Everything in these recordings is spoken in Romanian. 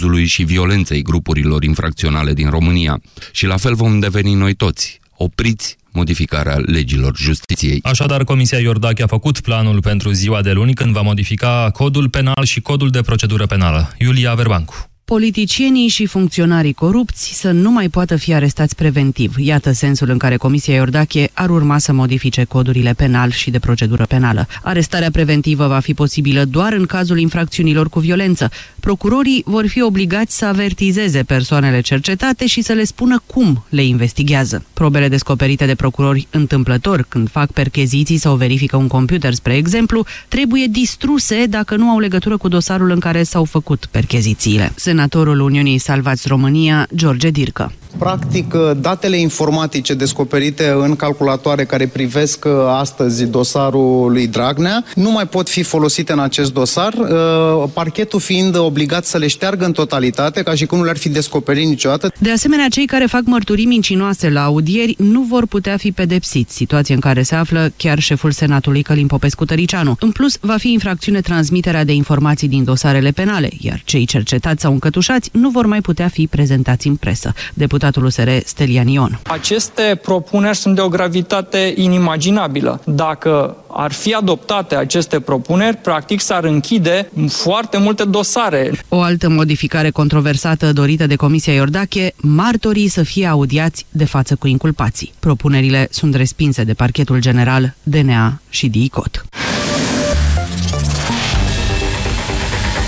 abuzului și violenței grupurilor infracționale din România. Și la fel vom deveni noi toți, opriți modificarea legilor justiției. Așadar, Comisia Iordache a făcut planul pentru ziua de luni când va modifica codul penal și codul de procedură penală. Iulia Verbancu politicienii și funcționarii corupți să nu mai poată fi arestați preventiv. Iată sensul în care Comisia Iordache ar urma să modifice codurile penal și de procedură penală. Arestarea preventivă va fi posibilă doar în cazul infracțiunilor cu violență. Procurorii vor fi obligați să avertizeze persoanele cercetate și să le spună cum le investigează. Probele descoperite de procurori întâmplător când fac percheziții sau verifică un computer, spre exemplu, trebuie distruse dacă nu au legătură cu dosarul în care s-au făcut perchezițiile senatorul Uniunii Salvați România, George Dircă. Practic, uh, datele informatice descoperite în calculatoare care privesc uh, astăzi dosarul lui Dragnea nu mai pot fi folosite în acest dosar, uh, parchetul fiind obligat să le șteargă în totalitate, ca și cum nu le-ar fi descoperit niciodată. De asemenea, cei care fac mărturii mincinoase la audieri nu vor putea fi pedepsiți, situație în care se află chiar șeful Senatului Călim Popescu Tăricianu. În plus, va fi infracțiune transmiterea de informații din dosarele penale, iar cei cercetați sau încătușați nu vor mai putea fi prezentați în presă. Deputat deputatul USR Stelian Ion. Aceste propuneri sunt de o gravitate inimaginabilă. Dacă ar fi adoptate aceste propuneri, practic s-ar închide foarte multe dosare. O altă modificare controversată dorită de Comisia Iordache, martorii să fie audiați de față cu inculpații. Propunerile sunt respinse de parchetul general, DNA și DICOT.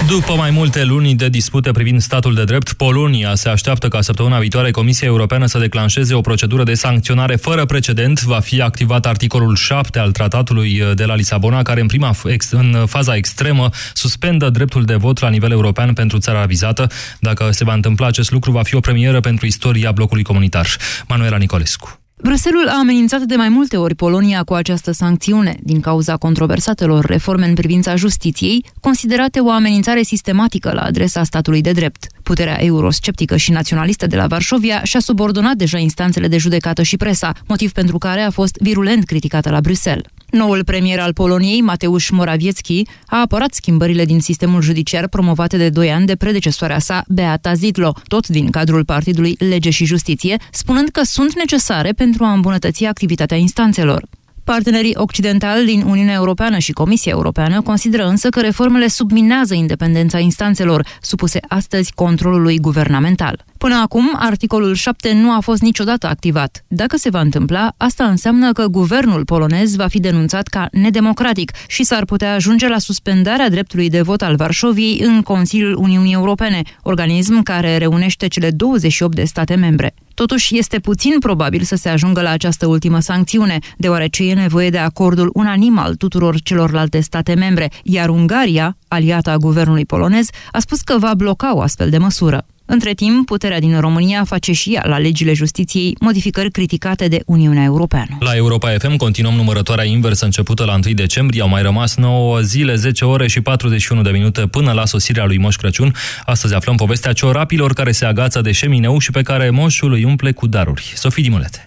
După mai multe luni de dispute privind statul de drept, Polonia se așteaptă ca săptămâna viitoare Comisia Europeană să declanșeze o procedură de sancționare fără precedent. Va fi activat articolul 7 al tratatului de la Lisabona, care în, prima, în faza extremă suspendă dreptul de vot la nivel european pentru țara vizată. Dacă se va întâmpla acest lucru, va fi o premieră pentru istoria blocului comunitar. Manuela Nicolescu. Bruselul a amenințat de mai multe ori Polonia cu această sancțiune, din cauza controversatelor reforme în privința justiției, considerate o amenințare sistematică la adresa statului de drept. Puterea eurosceptică și naționalistă de la Varșovia și-a subordonat deja instanțele de judecată și presa, motiv pentru care a fost virulent criticată la Bruxelles. Noul premier al Poloniei, Mateusz Morawiecki, a apărat schimbările din sistemul judiciar promovate de doi ani de predecesoarea sa, Beata Zidlo, tot din cadrul partidului Lege și Justiție, spunând că sunt necesare pentru a îmbunătăți activitatea instanțelor. Partenerii occidentali din Uniunea Europeană și Comisia Europeană consideră însă că reformele subminează independența instanțelor, supuse astăzi controlului guvernamental. Până acum, articolul 7 nu a fost niciodată activat. Dacă se va întâmpla, asta înseamnă că guvernul polonez va fi denunțat ca nedemocratic și s-ar putea ajunge la suspendarea dreptului de vot al Varșoviei în Consiliul Uniunii Europene, organism care reunește cele 28 de state membre. Totuși, este puțin probabil să se ajungă la această ultimă sancțiune, deoarece e nevoie de acordul unanim al tuturor celorlalte state membre, iar Ungaria, aliata guvernului polonez, a spus că va bloca o astfel de măsură. Între timp, puterea din România face și ea la legile justiției modificări criticate de Uniunea Europeană. La Europa FM continuăm numărătoarea inversă începută la 1 decembrie. Au mai rămas 9 zile, 10 ore și 41 de minute până la sosirea lui Moș Crăciun. Astăzi aflăm povestea ciorapilor care se agață de șemineu și pe care moșul îi umple cu daruri. Sofie Dimulete.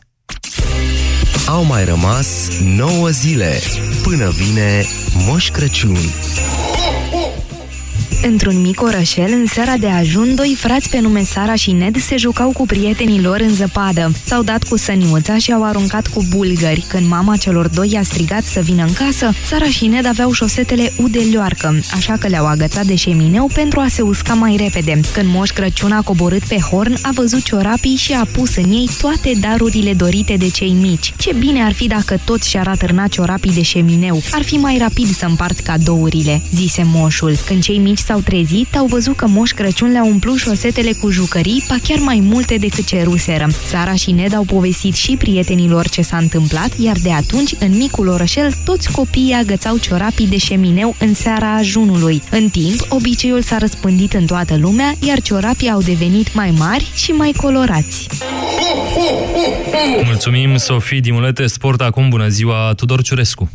Au mai rămas 9 zile până vine Moș Crăciun. Într-un mic orășel, în seara de ajun, doi frați pe nume Sara și Ned se jucau cu prietenii lor în zăpadă. S-au dat cu săniuța și au aruncat cu bulgări. Când mama celor doi i-a strigat să vină în casă, Sara și Ned aveau șosetele udelioarcă, așa că le-au agățat de șemineu pentru a se usca mai repede. Când Moș Crăciun a coborât pe horn, a văzut ciorapii și a pus în ei toate darurile dorite de cei mici. Ce bine ar fi dacă toți și-ar atârna ciorapii de șemineu. Ar fi mai rapid să împart cadourile, zise moșul. Când cei mici s-au trezit, au văzut că Moș Crăciun le-a umplut șosetele cu jucării, pa chiar mai multe decât ceruseră. Sara și Ned au povestit și prietenilor ce s-a întâmplat, iar de atunci, în micul orășel, toți copiii agățau ciorapii de șemineu în seara ajunului. În timp, obiceiul s-a răspândit în toată lumea, iar ciorapii au devenit mai mari și mai colorați. Mulțumim, Sofie Dimulete. Sport acum, bună ziua, Tudor Ciurescu.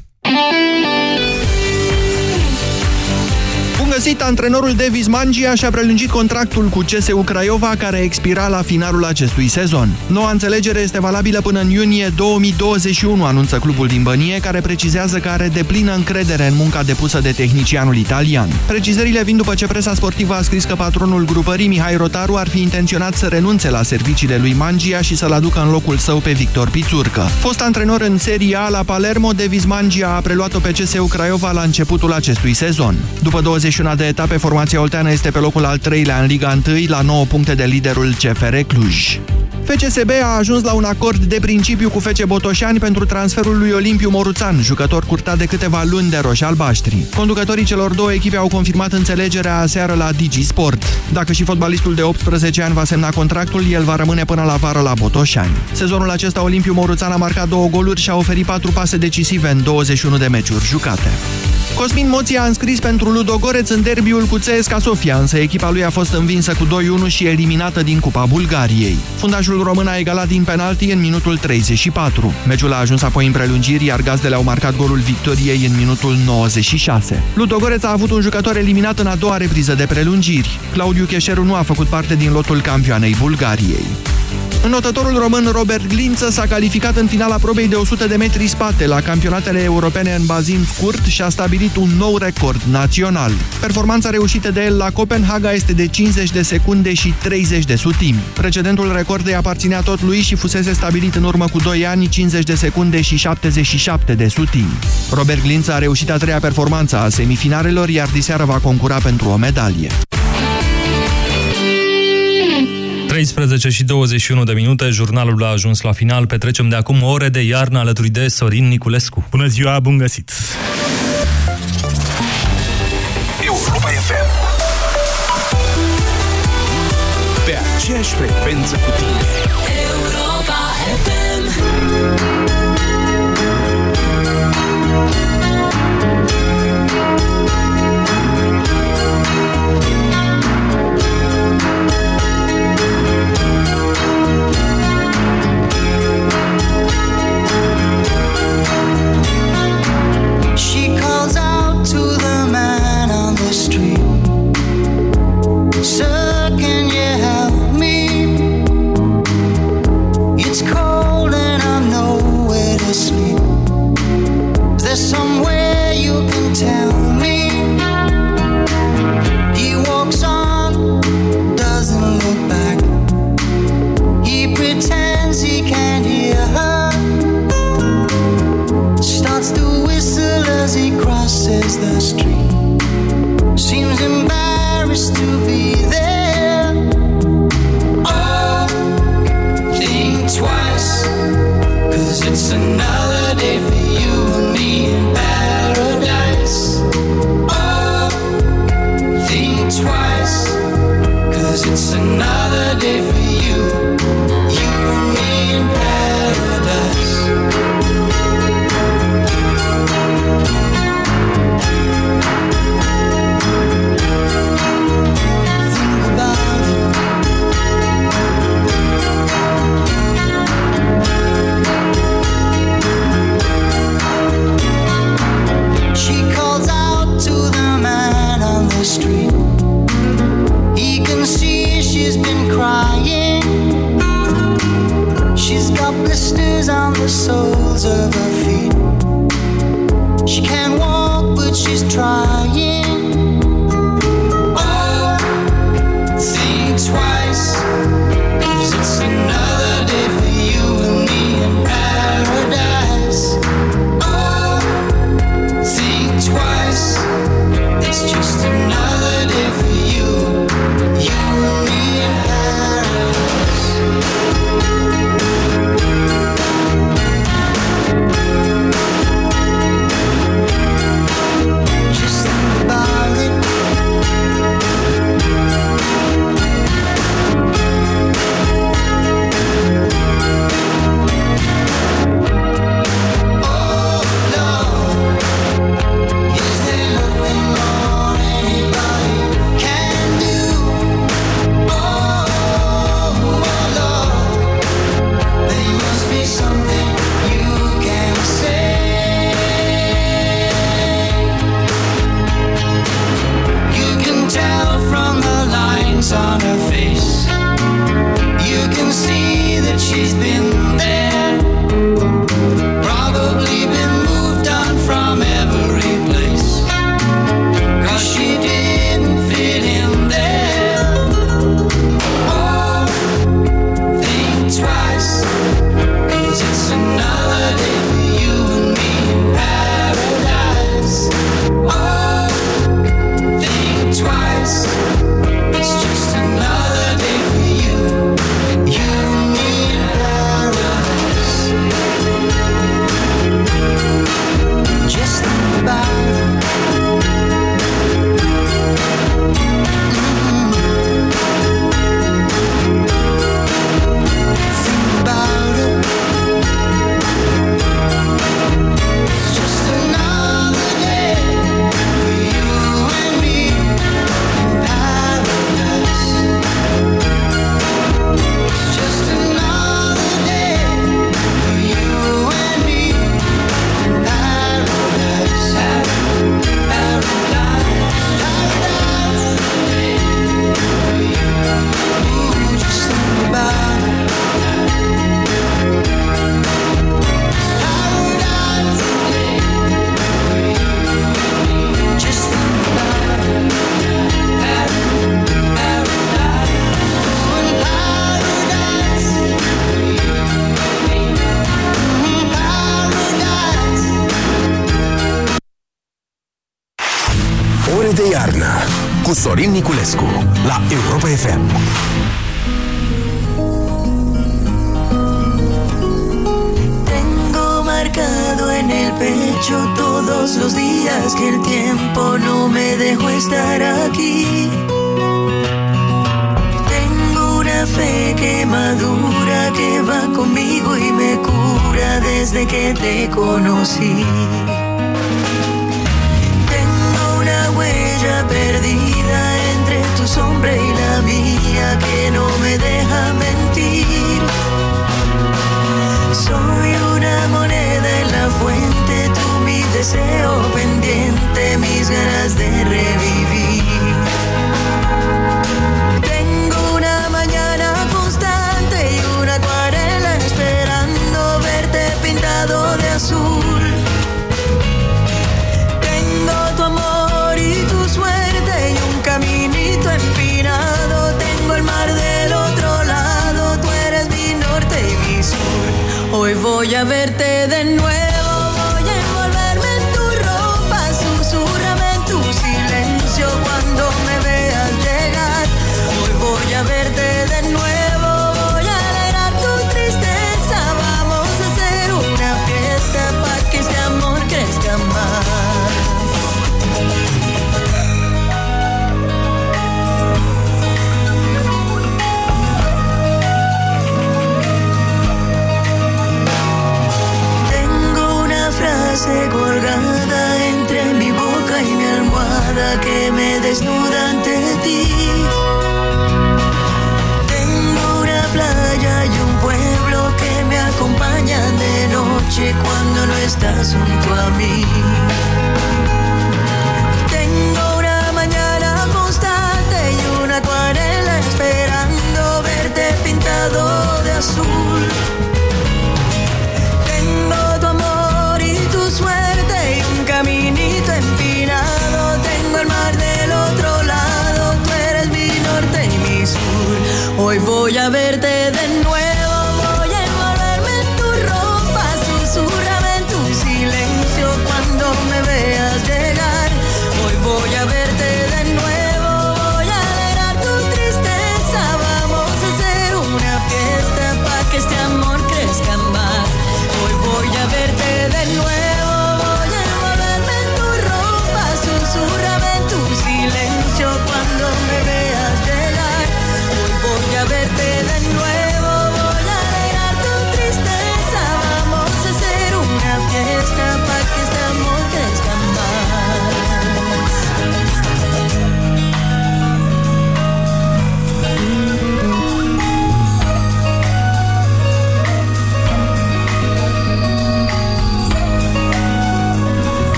Părăsit, antrenorul Davis Mangia și-a prelungit contractul cu CSU Craiova, care expira la finalul acestui sezon. Noua înțelegere este valabilă până în iunie 2021, anunță clubul din Bănie, care precizează că are deplină încredere în munca depusă de tehnicianul italian. Precizările vin după ce presa sportivă a scris că patronul grupării, Mihai Rotaru, ar fi intenționat să renunțe la serviciile lui Mangia și să-l aducă în locul său pe Victor Pițurcă. Fost antrenor în Serie A la Palermo, Davis Mangia a preluat-o pe CSU Craiova la începutul acestui sezon. După 21 de etape, formația olteană este pe locul al treilea în Liga 1, la 9 puncte de liderul CFR Cluj. FCSB a ajuns la un acord de principiu cu FC Botoșani pentru transferul lui Olimpiu Moruțan, jucător curtat de câteva luni de roși albaștri. Conducătorii celor două echipe au confirmat înțelegerea aseară la Digi Sport. Dacă și fotbalistul de 18 ani va semna contractul, el va rămâne până la vară la Botoșani. Sezonul acesta Olimpiu Moruțan a marcat două goluri și a oferit patru pase decisive în 21 de meciuri jucate. Cosmin Moția a înscris pentru Ludogoreț în derbiul cu CSKA Sofia, însă echipa lui a fost învinsă cu 2-1 și eliminată din Cupa Bulgariei. Fundașul român a egalat din penalti în minutul 34. Meciul a ajuns apoi în prelungiri, iar gazdele au marcat golul victoriei în minutul 96. Ludogoreț a avut un jucător eliminat în a doua repriză de prelungiri. Claudiu Cheșeru nu a făcut parte din lotul campioanei Bulgariei. Înotătorul român Robert Glință s-a calificat în finala probei de 100 de metri spate la campionatele europene în bazin scurt și a stabilit un nou record național. Performanța reușită de el la Copenhaga este de 50 de secunde și 30 de sutimi. Precedentul record îi aparținea tot lui și fusese stabilit în urmă cu 2 ani 50 de secunde și 77 de sutimi. Robert Glință a reușit a treia performanță a semifinalelor, iar diseară va concura pentru o medalie. 13 și 21 de minute, jurnalul a ajuns la final. Petrecem de acum ore de iarnă alături de Sorin Niculescu. Bună ziua, bun găsit! Europa FM Pe aceeași frecvență cu tine cu Sorin Niculescu la Europa FM. Tengo marcado en el pecho todos los días que el tiempo no me dejó estar aquí. Tengo una fe que madura, que va conmigo y me cura desde que te conocí. Sombra y la mía que no me deja mentir. Soy una moneda en la fuente, tú mi deseo pendiente, mis ganas de revivir. Tengo una mañana constante y una acuarela esperando verte pintado de azul. Hoy voy a verte de nuevo,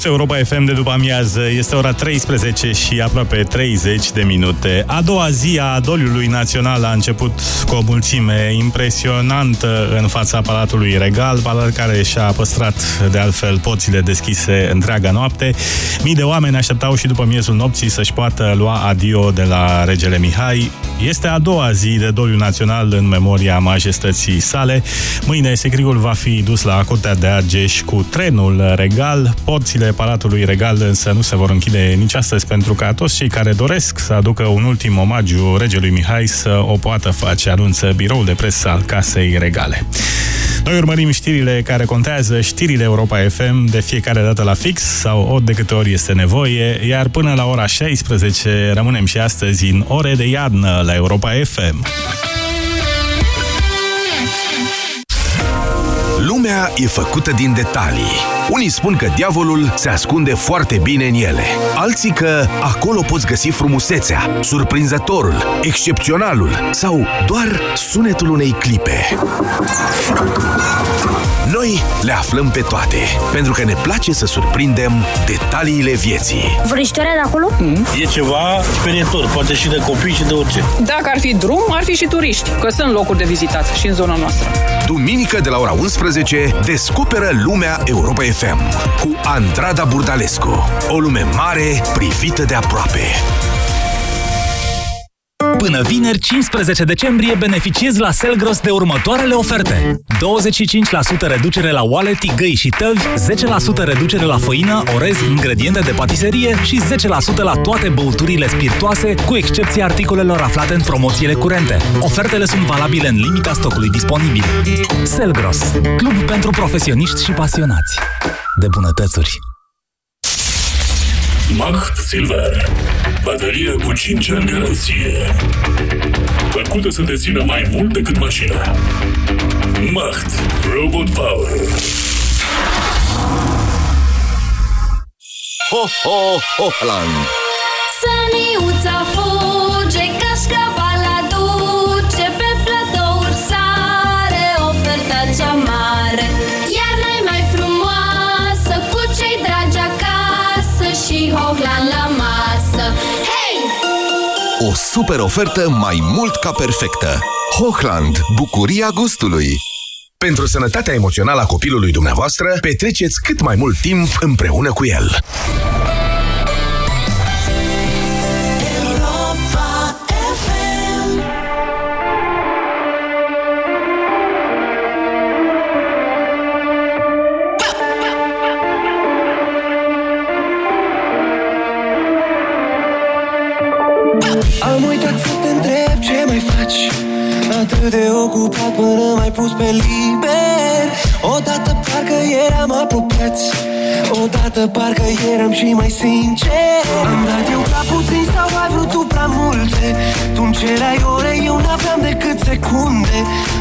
Asculți Europa FM de după amiază, este ora 13 și aproape 30 de minute. A doua zi a doliului național a început cu o mulțime impresionantă în fața Palatului Regal, palat care și-a păstrat de altfel poțile deschise întreaga noapte. Mii de oameni așteptau și după miezul nopții să-și poată lua adio de la regele Mihai. Este a doua zi de doliu național în memoria majestății sale. Mâine secriul va fi dus la Curtea de Argeș cu trenul regal. Porțile Palatului Regal însă nu se vor închide nici astăzi pentru ca toți cei care doresc să aducă un ultim omagiu regelui Mihai să o poată face, anunță biroul de presă al Casei Regale. Noi urmărim știrile care contează, știrile Europa FM de fiecare dată la fix sau ori de câte ori este nevoie, iar până la ora 16 rămânem și astăzi în ore de iadnă la Europa FM. Lumea e făcută din detalii. Unii spun că diavolul se ascunde foarte bine în ele. Alții că acolo poți găsi frumusețea, surprinzătorul, excepționalul sau doar sunetul unei clipe. Noi le aflăm pe toate, pentru că ne place să surprindem detaliile vieții. Vrăjitoarea de acolo? E ceva sperietor, poate și de copii și de orice. Dacă ar fi drum, ar fi și turiști, că sunt locuri de vizitat și în zona noastră. Duminică de la ora 11, descoperă lumea Europa FM cu Andrada Burdalescu. O lume mare privită de aproape. Până vineri, 15 decembrie, beneficiezi la Selgros de următoarele oferte. 25% reducere la oale, tigăi și tăvi, 10% reducere la făină, orez, ingrediente de patiserie și 10% la toate băuturile spiritoase, cu excepția articolelor aflate în promoțiile curente. Ofertele sunt valabile în limita stocului disponibil. Selgros, club pentru profesioniști și pasionați de bunătățuri. Macht Silver. Baterie cu 5 ani garanție. Făcută să dețină mai mult decât mașina. Macht. Robot Power. Ho, ho, Hochland! Super ofertă mai mult ca perfectă. Hochland. Bucuria gustului. Pentru sănătatea emoțională a copilului dumneavoastră, petreceți cât mai mult timp împreună cu el.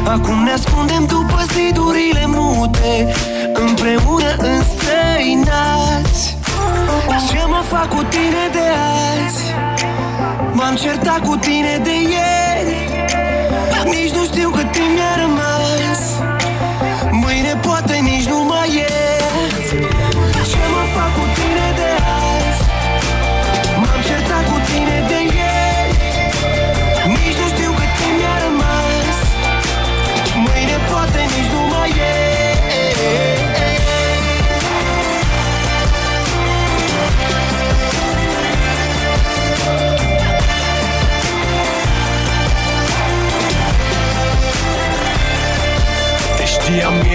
Acum ne ascundem după zidurile mute Împreună înstrăinați Ce mă fac cu tine de azi? M-am certat cu tine de ieri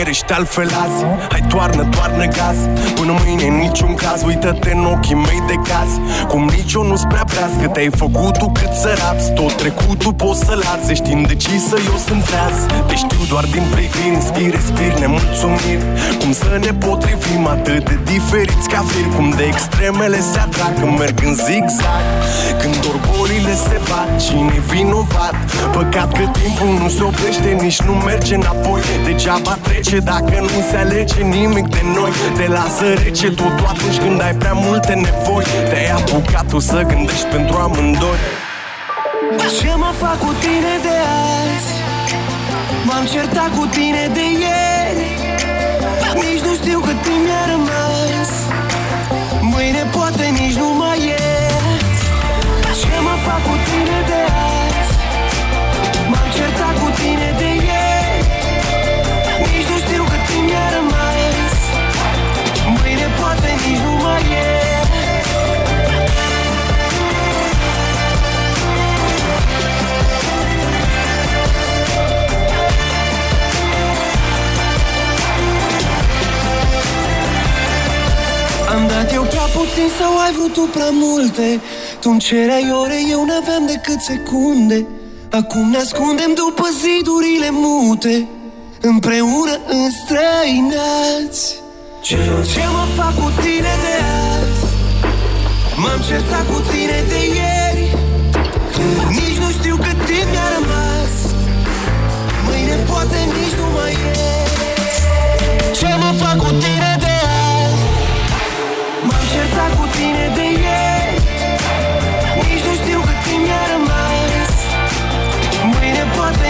ieri, ești altfel azi. Hai toarnă, toarnă gaz. Până mâine în niciun caz. Uită-te în ochii mei de caz Cum nici eu nu-s prea breaz Că te-ai făcut tu cât să raps Tot trecutul poți să-l arzi. Ești indecisă, eu sunt treaz. Te știu doar din priviri. Inspir, respir, nemulțumiri Cum să ne potrivim atât de diferiți ca fir? Cum de extremele se atrag Când merg în zigzag. Când orbolile se bat Cine vinovat? Păcat că timpul nu se oprește Nici nu merge înapoi. Degeaba trece dacă nu se alege nimic de noi Te lasă rece totul atunci când ai prea multe nevoi. Te-ai apucat tu să gândești pentru amândoi. Ce mă fac cu tine de azi? M-am certat cu tine de ieri. Nici nu știu cât timp mi-a rămas. Mâine poate nici nu mai e. Ce mă fac cu tine de azi? Puțin sau ai vrut tu prea multe? Tu-mi cereai ore, eu n-aveam decât secunde. Acum ne ascundem după zidurile mute Împreună înstrăinați. Ce, ce mă fac cu tine de azi? M-am certat cu tine de ieri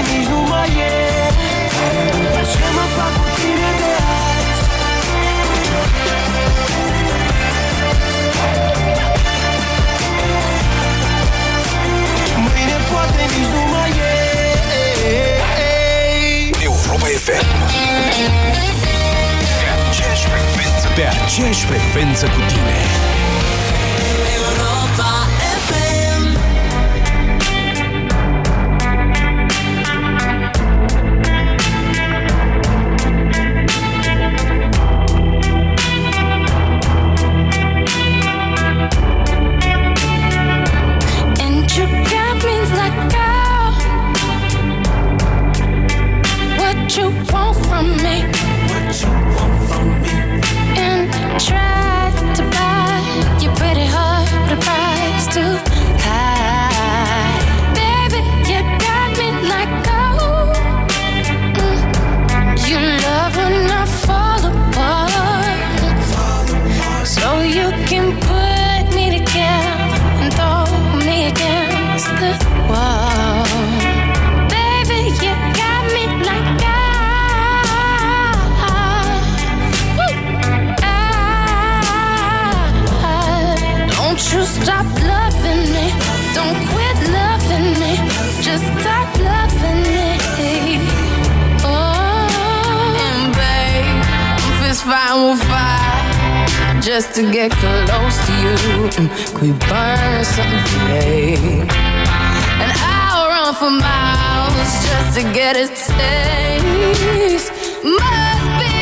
nici nu mai e. Ce mă fac cu tine de azi? Mâine poate nici nu mai e. Europa FM Pe aceeași frecvență Pe aceeași frecvență cu tine fine with fire just to get close to you. Could we burn something today? And I'll run for miles just to get a taste. Must be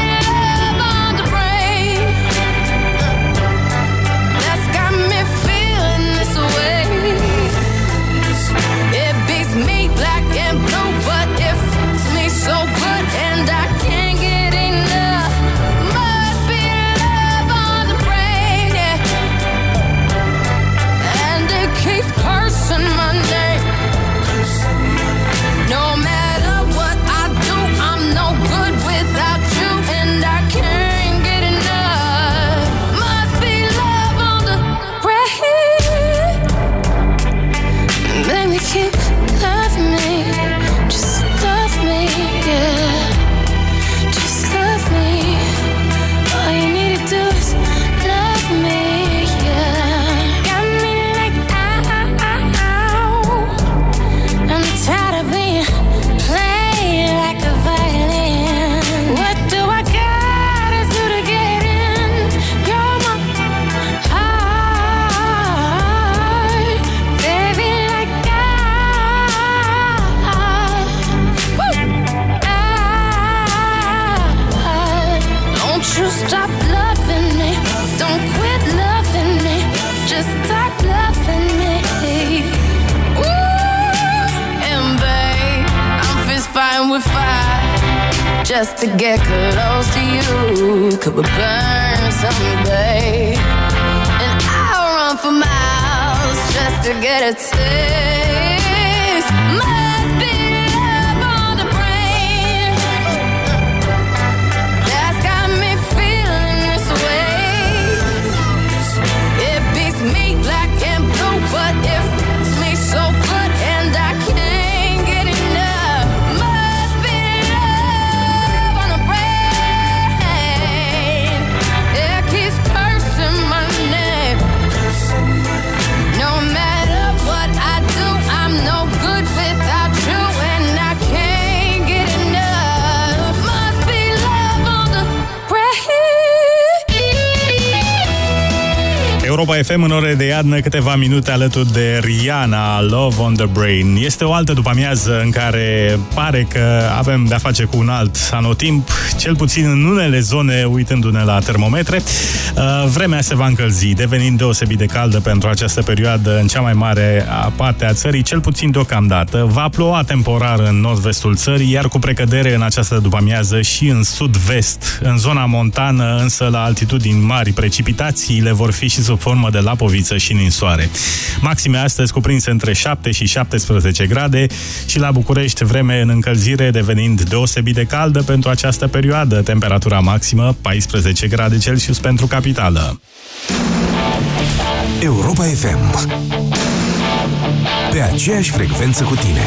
just to get close to you. Could we burn someday? And I'll run for miles just to get a taste. Europa FM în ore de iadnă, câteva minute alături de Rihanna, Love on the Brain. Este o altă după-amiază în care pare că avem de-a face cu un alt anotimp, cel puțin în unele zone, uitându-ne la termometre. Uh, Vremea se va încălzi, devenind deosebit de caldă pentru această perioadă în cea mai mare a parte a țării, cel puțin deocamdată. Va ploua temporar în nord-vestul țării, iar cu precădere în această după-amiază și în sud-vest. În zona montană, însă, la altitudini mari, precipitațiile vor fi și sub formă de lapoviță și ninsoare. Maxime astăzi cuprinse între 7 și 17 grade și la București vreme în încălzire devenind deosebit de caldă pentru această perioadă. Temperatura maximă 14 grade Celsius pentru capitală. Europa FM Pe aceeași frecvență cu tine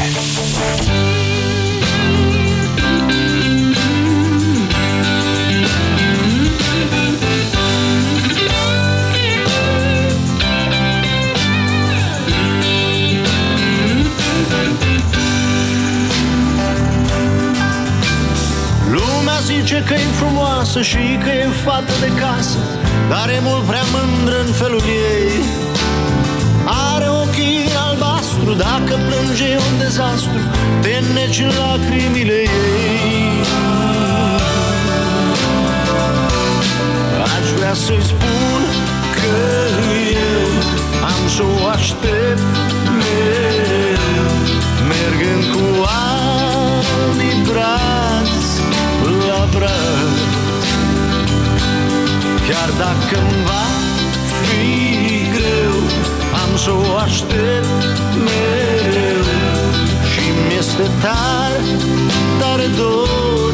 zice că e frumoasă și că e fată de casă Dar e mult prea mândră în felul ei. Are ochii albastru, dacă plânge e un dezastru Te neci în lacrimile ei. Aș vrea să-i spun că eu am să o aștept mereu Mergând cu albii braț Chiar dacă-mi va fi greu Am să o aștept mereu. Și mi-este tare, tare dor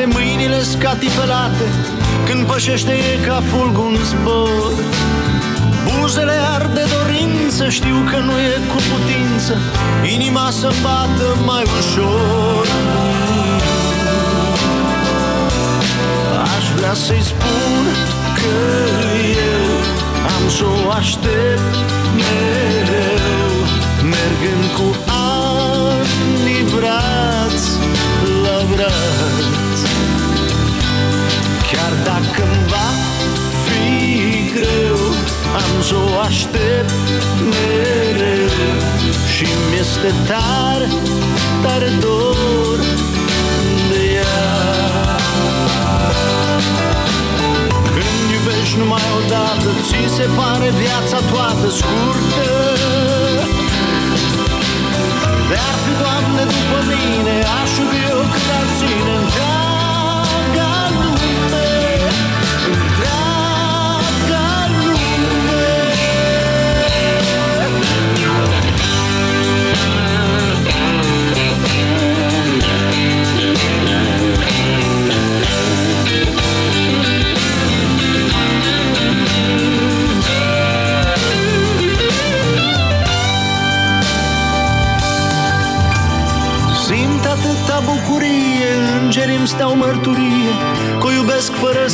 spate, mâinile scatifelate Când pășește e ca fulg un zbor. Buzele arde dorință știu că nu e cu putință Inima să bată mai ușor. Aș vrea să-i spun că eu Am să o aștept mereu Mergând cu ani braț la braț Chiar dacă îmi va fi greu Am să o aștept mereu. Și mi-este tare, tare dor de ea. Când iubești numai odată Ți se pare viața toată scurtă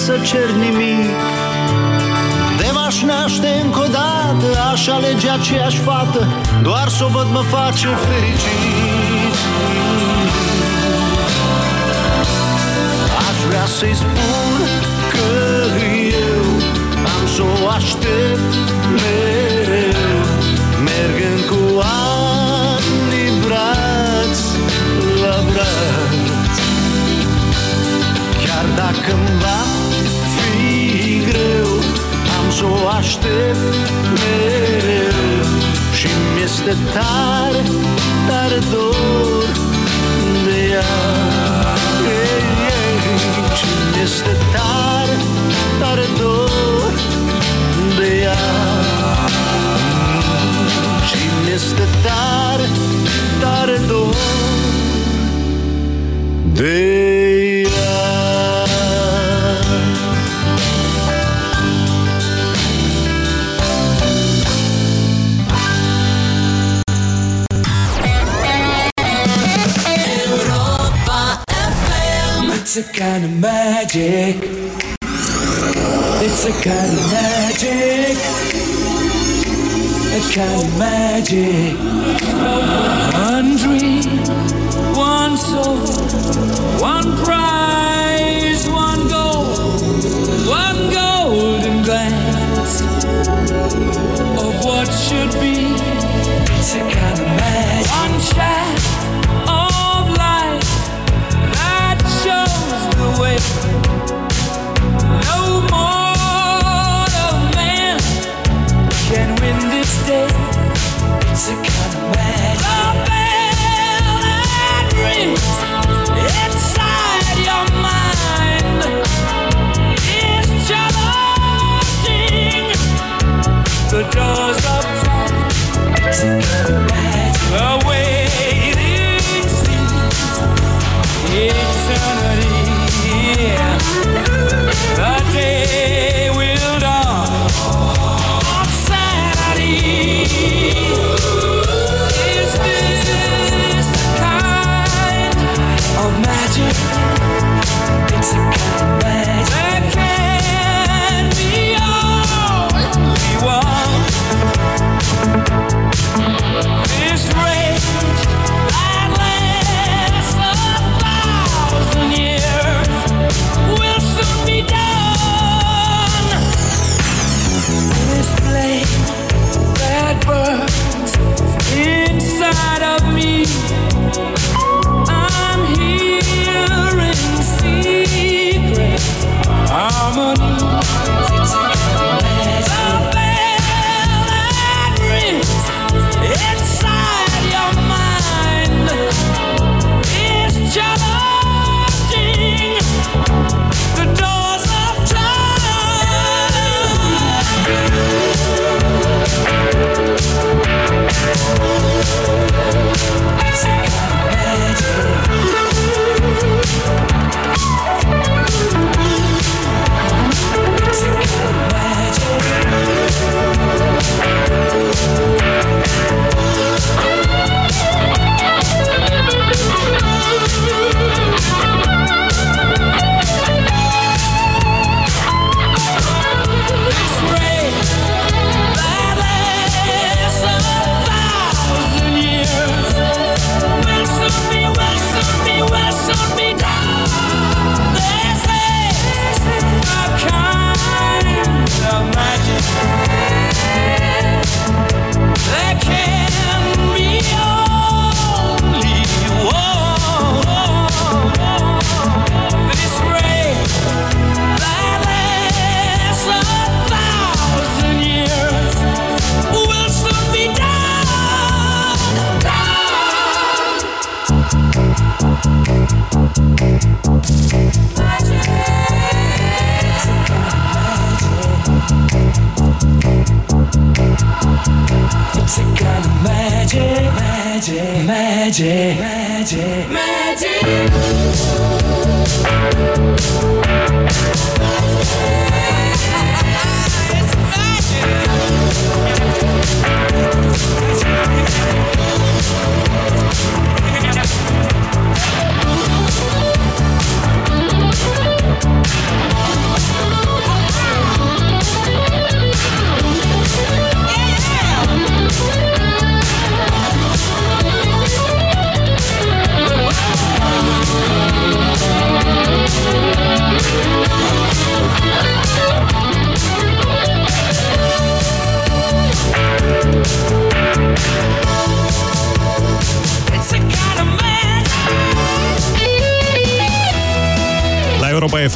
să cer nimic. De m-aș naște încă o dată, aș alege aceeași fată Doar să o văd mă face fericit. Aș vrea să-i spun că eu am să o aștept mereu Mergând cu ani braț la braț. Chiar dacă îmi va să o aștept mereu. Și mi-este tare, tare dor de ea. Ei, ei, Și mi-este tare, tare dor de ea. Și mi-este tare, tare dor de ea magic. It's a kind of magic. A kind of magic. One dream, one soul, one prize,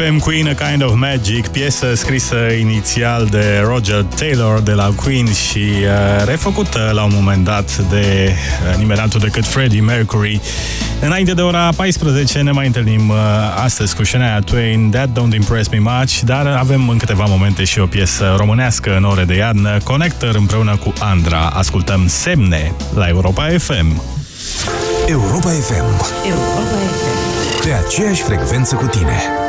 FM, Queen, A Kind of Magic, piesă scrisă inițial de Roger Taylor de la Queen și uh, refăcută la un moment dat de uh, nimeni altul decât Freddie Mercury. Înainte de ora 14 ne mai întâlnim uh, astăzi cu Shania Twain, That Don't Impress Me Much, dar avem în câteva momente și o piesă românească în ore de iarnă, Connector împreună cu Andra. Ascultăm Semne la Europa FM. Europa FM. Europa FM. Pe aceeași frecvență cu tine.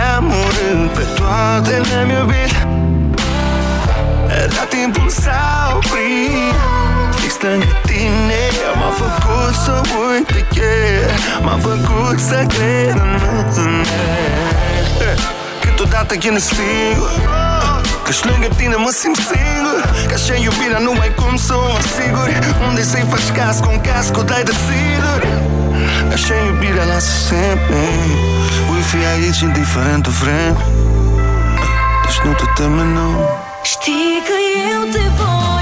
toate le-am iubit. Dar timpul s-a oprit Fix lângă tine M-a făcut să uit pe ieri M-a făcut să cred în mine Câteodată e singur Că și lângă tine mă simt singur. Ca așa iubirea nu mai cum să o asiguri Unde să-i faci caz cu un caz cu dai de sigur Așa iubirea lasă semne Voi fi aici indiferent de vreme. Deci nu te teme, nu Știi că eu te voi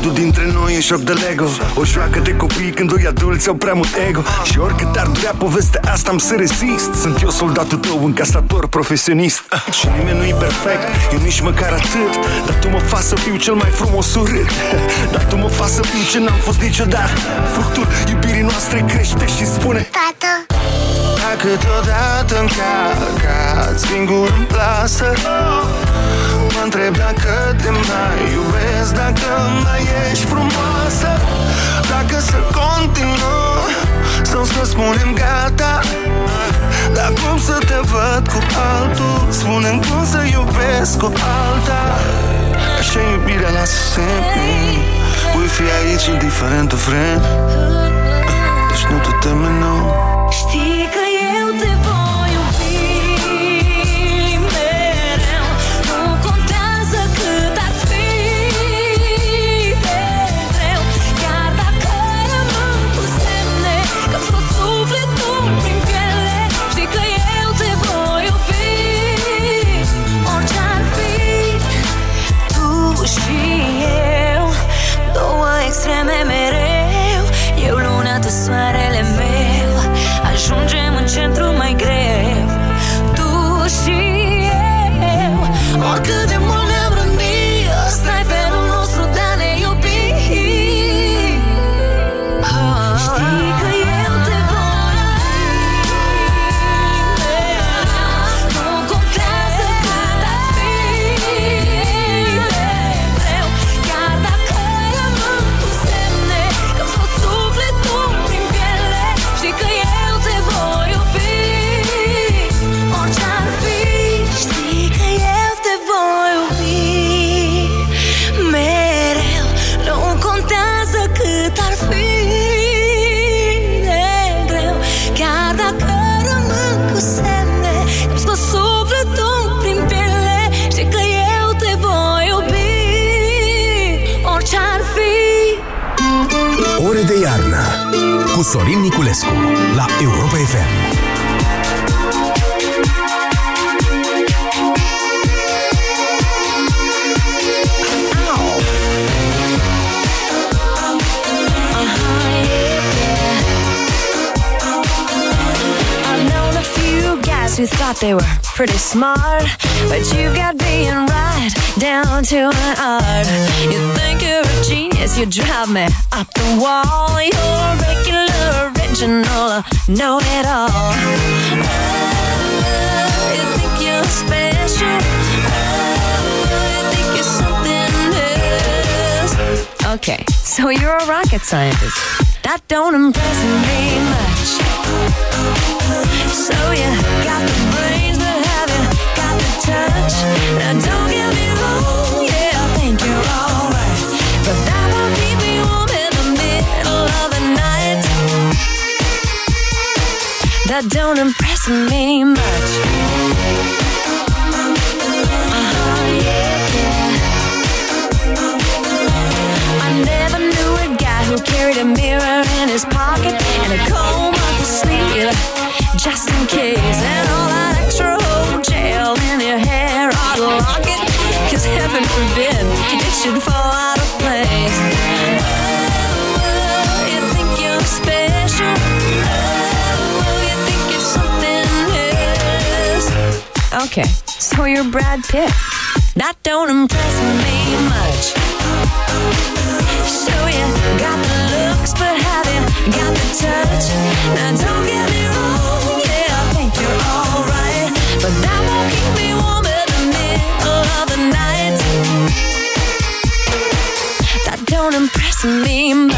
știi că zidul dintre noi e joc de Lego. O joacă de copii când doi adulți au prea mult ego. Și oricât ar durea povestea asta am să rezist. Sunt eu soldatul tău, încasator profesionist. Și nimeni nu e perfect, eu nici măcar atât. Dar tu mă faci să fiu cel mai frumos urât. Dar tu mă faci să fiu ce n-am fost niciodată. Fructul iubirii noastre crește și spune Tată. Dacă deodată încarcat singur în plasă Mă întreb dacă te mai iubesc Dacă mai ești frumoasă Dacă să continuăm Sau să spunem gata. Dar cum să te văd cu altul spune cum să iubesc cu alta. Așa iubirea lasă semne Voi fi aici indiferent de vreme. Deci nu te teme, nu Știi smart, but you've got being right down to an art. You think you're a genius, you drive me up the wall. You're a regular, original, know it all. Oh, you think you're special? Oh? Okay, so you're a rocket scientist. That don't impress me much. So you got the brains, touch? Now don't get me wrong, yeah, I think you're alright, but that won't keep me warm in the middle of the night. That don't impress me much. Uh-huh. I never knew a guy who carried a mirror in his pocket and a comb up his sleeve just in case. And all that in your hair lock it, cause heaven forbid it should fall out of place. Oh? Oh? Okay, so you're Brad Pitt. That don't impress me much. So you got the looks, but have you got the touch? Now don't get me wrong, yeah, I think you're alright, don't impress me much.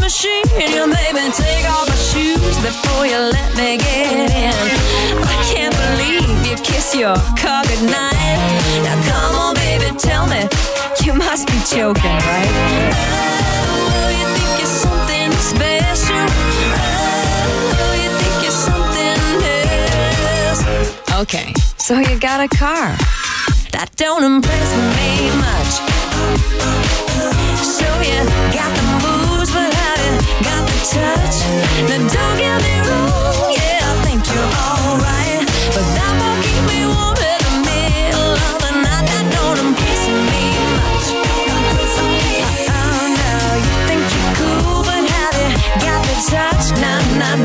Machine, you baby, take off my shoes before you let me get in kiss your car goodnight. Now come on, baby, tell me you must be joking, right? Oh, you think you're something special? Oh, you think you're something else? Okay, so you got a car. That don't impress me much. So you got the moves, but have you got the touch? Now don't get me wrong, yeah, I think you're touch?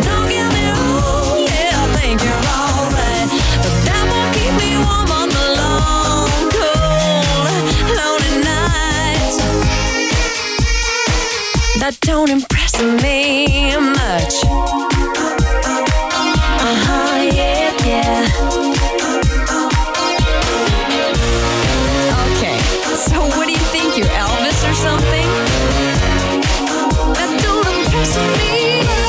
Don't get me wrong, yeah, I think you're alright, but that won't keep me warm on the long, cold, lonely nights that don't impress me much. Me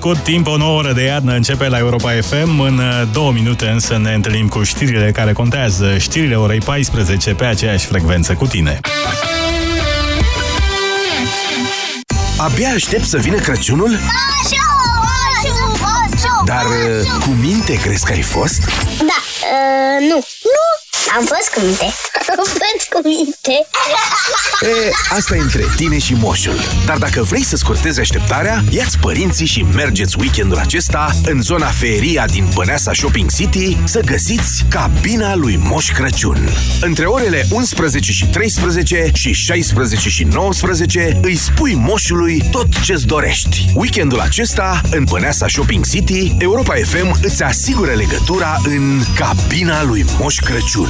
scurt timp, o nouă oră de iarnă începe la Europa FM. În uh, două minute însă ne întâlnim cu știrile care contează. Știrile orei 14 pe aceeași frecvență cu tine. Abia aștept să vină Crăciunul? Dar uh, cu minte crezi că ai fost? Da, uh, nu. Nu, am fost cu minte. Am fost cu minte. E, asta e între tine și moșul. Dar dacă vrei să scurtezi așteptarea, ia-ți părinții și mergeți weekendul acesta în zona feria din Băneasa Shopping City să găsiți cabina lui Moș Crăciun. Între orele 11 și 13 și 16 și 19 îi spui moșului tot ce-ți dorești. Weekendul acesta, în Băneasa Shopping City, Europa FM îți asigură legătura în cabina lui Moș Crăciun.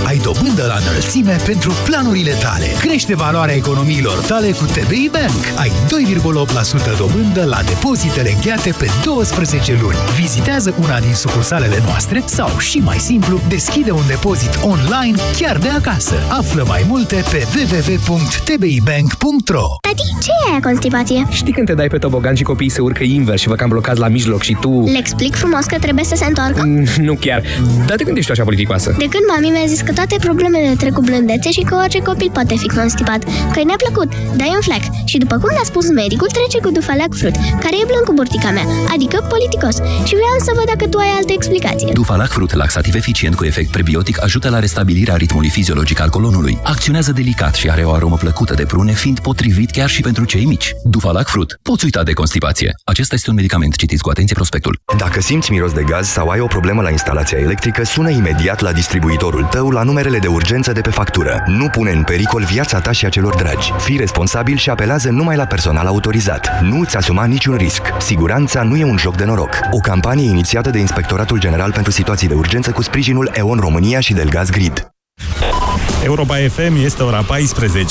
Ai dobândă la înălțime pentru planurile tale. Crește valoarea economiilor tale cu TBI Bank. Ai 2,8% dobândă la depozitele încheiate pe 12 luni. Vizitează una din sucursalele noastre sau, și mai simplu, deschide un depozit online chiar de acasă. Află mai multe pe www.tbibank.ro Tati, ce e aia constipație? Știi când te dai pe tobogan și copiii se urcă invers și vă cam blocați la mijloc și tu... Le explic frumos că trebuie să se întoarcă? Mm, Nu chiar. Dar de când ești tu așa politicoasă? De când mami mi-a zis că toate problemele trec cu blândețe și că orice copil poate fi constipat, că i ne-a plăcut, dai un flac. Și după cum ne-a spus medicul, trece cu Dufalac Fruit, care e blând cu burtica mea, adică politicos. Și vreau să văd dacă tu ai altă explicație. Dufalac Fruit, laxativ eficient cu efect prebiotic, ajută la restabilirea ritmului fiziologic al colonului. Acționează delicat și are o aromă plăcută de prune, fiind potrivit chiar și pentru cei mici. Dufalac Fruit. Poți uita de constipație. Acesta este un medicament. Citiți cu atenție prospectul. Dacă simți miros de gaz sau ai o problemă la instalația electrică, sună imediat la distribuitorul tău la numerele de urgență de pe factură. Nu pune în pericol viața ta și a celor dragi. Fii responsabil și apelează numai la personal autorizat. Nu îți asuma niciun risc. Siguranța nu e un joc de noroc. O campanie inițiată de Inspectoratul General pentru Situații de Urgență cu sprijinul EON România și Delgaz Grid. Europa FM este ora 14.